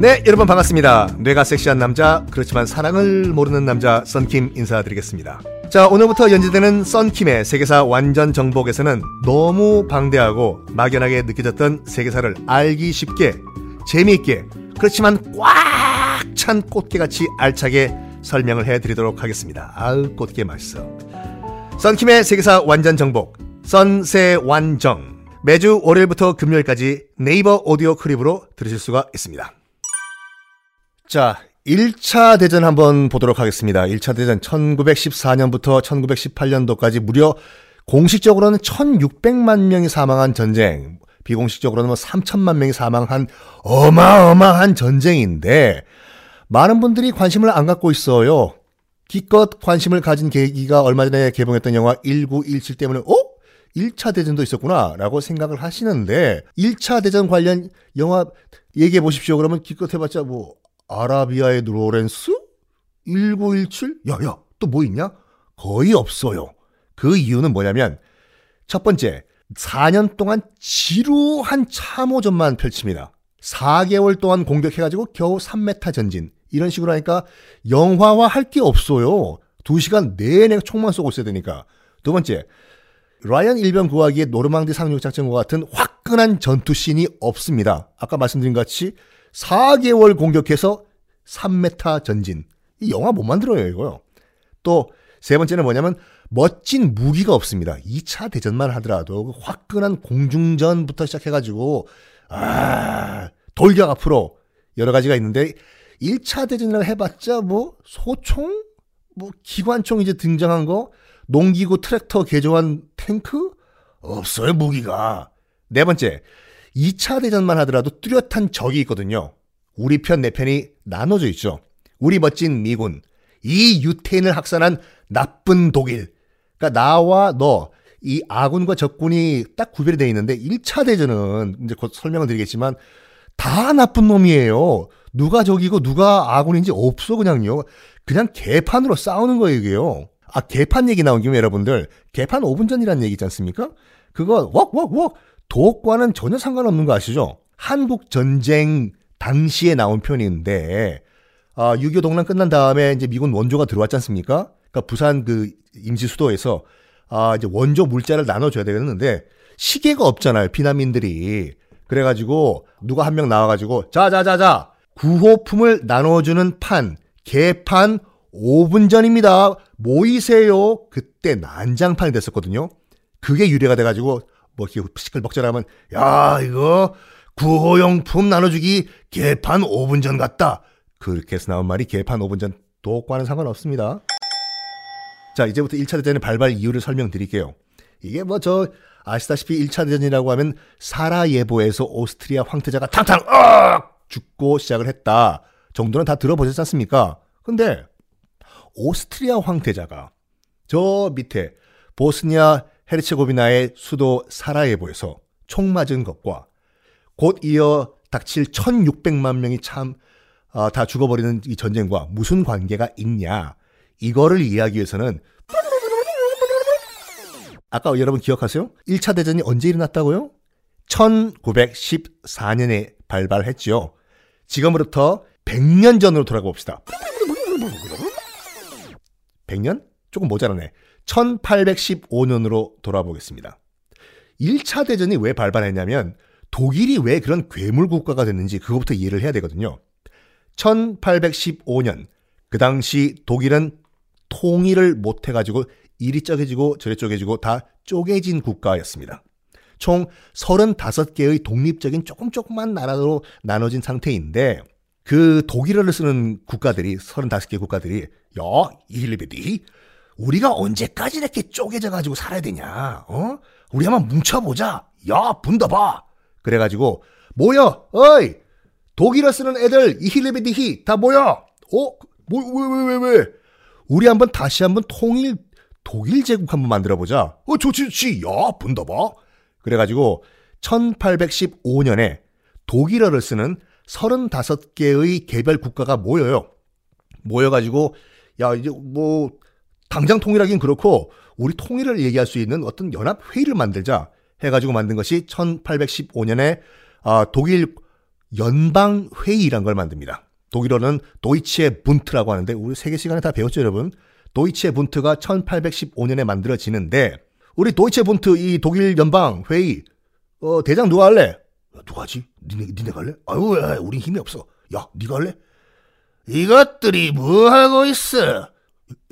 네, 여러분 반갑습니다. 뇌가 섹시한 남자, 그렇지만 사랑을 모르는 남자 썬킴 인사드리겠습니다. 자, 오늘부터 연재되는 썬킴의 세계사 완전 정복에서는 너무 방대하고 막연하게 느껴졌던 세계사를 알기 쉽게, 재미있게, 그렇지만 꽉 찬 꽃게같이 알차게 설명을 해드리도록 하겠습니다. 아우, 꽃게 맛있어. 썬킴의 세계사 완전 정복, 썬세 완정. 매주 월요일부터 금요일까지 네이버 오디오 클립으로 들으실 수가 있습니다. 자, 1차 대전 한번 보도록 하겠습니다. 1차 대전 1914년부터 1918년도까지 무려 공식적으로는 1600만 명이 사망한 전쟁, 비공식적으로는 뭐 3천만 명이 사망한 어마어마한 전쟁인데 많은 분들이 관심을 안 갖고 있어요. 기껏 관심을 가진 계기가 얼마 전에 개봉했던 영화 1917 때문에 어? 1차 대전도 있었구나 라고 생각을 하시는데 1차 대전 관련 영화 얘기해 보십시오. 그러면 기껏 해봤자 뭐 아라비아의 로렌스? 1917? 야야 또 뭐 있냐? 거의 없어요. 그 이유는 뭐냐면 첫 번째 4년 동안 지루한 참호전만 펼칩니다. 4개월 동안 공격해가지고 겨우 3메타 전진. 이런 식으로 하니까 영화화 할 게 없어요. 2시간 내내 총만 쏘고 있어야 되니까. 두 번째, 라이언 일병 구하기의 노르망디 상륙 작전과 같은 화끈한 전투씬이 없습니다. 아까 말씀드린 것 같이 4개월 공격해서 3메타 전진. 이 영화 못 만들어요, 이거요. 또 세 번째는 뭐냐면 멋진 무기가 없습니다. 2차 대전만 하더라도 그 화끈한 공중전부터 시작해가지고 아 돌격 앞으로 여러 가지가 있는데 1차 대전이라고 해봤자 뭐 소총, 뭐 기관총 이제 등장한 거, 농기구 트랙터 개조한 탱크 없어요 무기가. 네 번째 2차 대전만 하더라도 뚜렷한 적이 있거든요. 우리 편, 내 편이 나눠져 있죠. 우리 멋진 미군, 이 유태인을 학살한 나쁜 독일. 그러니까 나와 너, 이 아군과 적군이 딱 구별이 되어 있는데 1차 대전은 이제 곧 설명을 드리겠지만 다 나쁜 놈이에요. 누가 적이고 누가 아군인지 없어 그냥요. 그냥 개판으로 싸우는 거예요, 이게요. 아, 개판 얘기 나온 김에 여러분들, 개판 5분 전이라는 얘기 있지 않습니까? 그거 웍 웍웍 독과는 전혀 상관없는 거 아시죠? 한국 전쟁 당시에 나온 표현인데 아, 6.25 동란 끝난 다음에 이제 미군 원조가 들어왔지 않습니까? 그러니까 부산 그 임시 수도에서 아, 이제 원조 물자를 나눠줘야 되겠는데 시계가 없잖아요, 피난민들이. 그래가지고 누가 한 명 나와가지고 자 자 자 자 구호품을 나눠주는 판 개판 5분 전입니다. 모이세요. 그때 난장판이 됐었거든요. 그게 유래가 돼가지고 뭐 이렇게 시끌벅적하면 야 이거 구호용품 나눠주기 개판 5분 전 같다. 그렇게 해서 나온 말이 개판 5분 전 독과는 상관없습니다. 자 이제부터 1차 대전의 발발 이유를 설명드릴게요. 이게 뭐 저 아시다시피 1차 대전이라고 하면 사라예보에서 오스트리아 황태자가 탕탕 억 죽고 시작을 했다 정도는 다 들어보셨지 않습니까? 근데 오스트리아 황태자가 저 밑에 보스니아 헤르체고비나의 수도 사라예보에서 총 맞은 것과 곧 이어 닥칠 1600만 명이 참, 어, 다 죽어버리는 이 전쟁과 무슨 관계가 있냐. 이거를 이해하기 위해서는 아까 여러분 기억하세요? 1차 대전이 언제 일어났다고요? 1914년에 발발했지요. 지금으로부터 100년 전으로 돌아가 봅시다. 100년? 조금 모자라네. 1815년으로 돌아보겠습니다. 1차 대전이 왜 발발했냐면 독일이 왜 그런 괴물 국가가 됐는지 그것부터 이해를 해야 되거든요. 1815년 그 당시 독일은 통일을 못 해가지고 이리 쪼개지고 저리 쪼개지고 다 쪼개진 국가였습니다. 총 35개의 독립적인 조금 조금만 나라로 나눠진 상태인데 그 독일어를 쓰는 국가들이 35개 국가들이 야 이힐리베디? 우리가 언제까지 이렇게 쪼개져 가지고 살아야 되냐 어? 우리 한번 뭉쳐보자. 야 분더봐. 그래가지고 모여 어이! 독일어 쓰는 애들 이힐리베디히 다 모여! 어 뭐 왜 왜 왜 왜, 왜? 우리 한번 다시 한번 통일 독일 제국 한번 만들어 보자. 어 좋지 좋지. 야 분더봐. 그래가지고 1815년에 독일어를 쓰는 35개의 개별 국가가 모여요. 모여가지고, 야, 이제 뭐, 당장 통일하긴 그렇고, 우리 통일을 얘기할 수 있는 어떤 연합 회의를 만들자 해가지고 만든 것이 1815년에 아, 독일 연방 회의란 걸 만듭니다. 독일어는 도이치에 분트라고 하는데 우리 세계 시간에 다 배웠죠 여러분. 도이치에 분트가 1815년에 만들어지는데 우리 도이치에 분트 이 독일 연방 회의 어, 대장 누가 할래? 야, 누가 하지? 니네, 니네 갈래? 아유 야, 우린 힘이 없어. 야 니가 할래? 이것들이 뭐 하고 있어?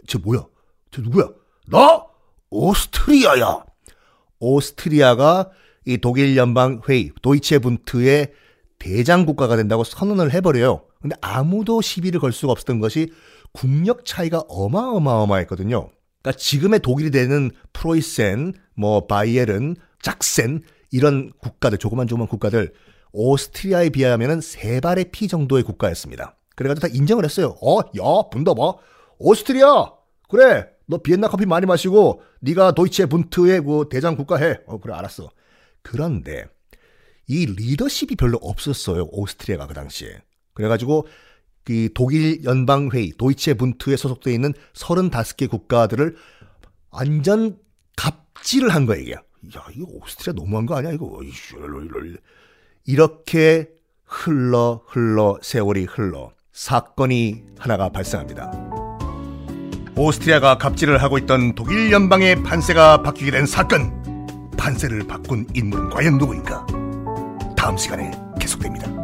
쟤 뭐야? 쟤 누구야? 나? 오스트리아야. 오스트리아가 이 독일 연방 회의 도이체 분트의 대장 국가가 된다고 선언을 해버려요. 근데 아무도 시비를 걸 수가 없었던 것이 국력 차이가 어마어마어마했거든요. 그러니까 지금의 독일이 되는 프로이센, 뭐 바이에른, 짝센 이런 국가들 조그만 조그만 국가들 오스트리아에 비하면은 세 발의 피 정도의 국가였습니다. 그래가지고 다 인정을 했어요. 어, 야, 분더봐. 오스트리아. 그래. 너 비엔나 커피 많이 마시고 네가 도이체 분트의 그 대장 국가 해. 어, 그래 알았어. 그런데 이 리더십이 별로 없었어요. 오스트리아가 그 당시에. 그래가지고 그 독일 연방회의 도이체 분트에 소속되어 있는 35개 국가들을 완전 갑질을 한 거예요. 이게. 야, 이거 오스트리아 너무한 거 아니야? 이거 이렇게 흘러 흘러 세월이 흘러 사건이 하나가 발생합니다. 오스트리아가 갑질을 하고 있던 독일 연방의 판세가 바뀌게 된 사건. 판세를 바꾼 인물은 과연 누구인가? 다음 시간에 계속됩니다.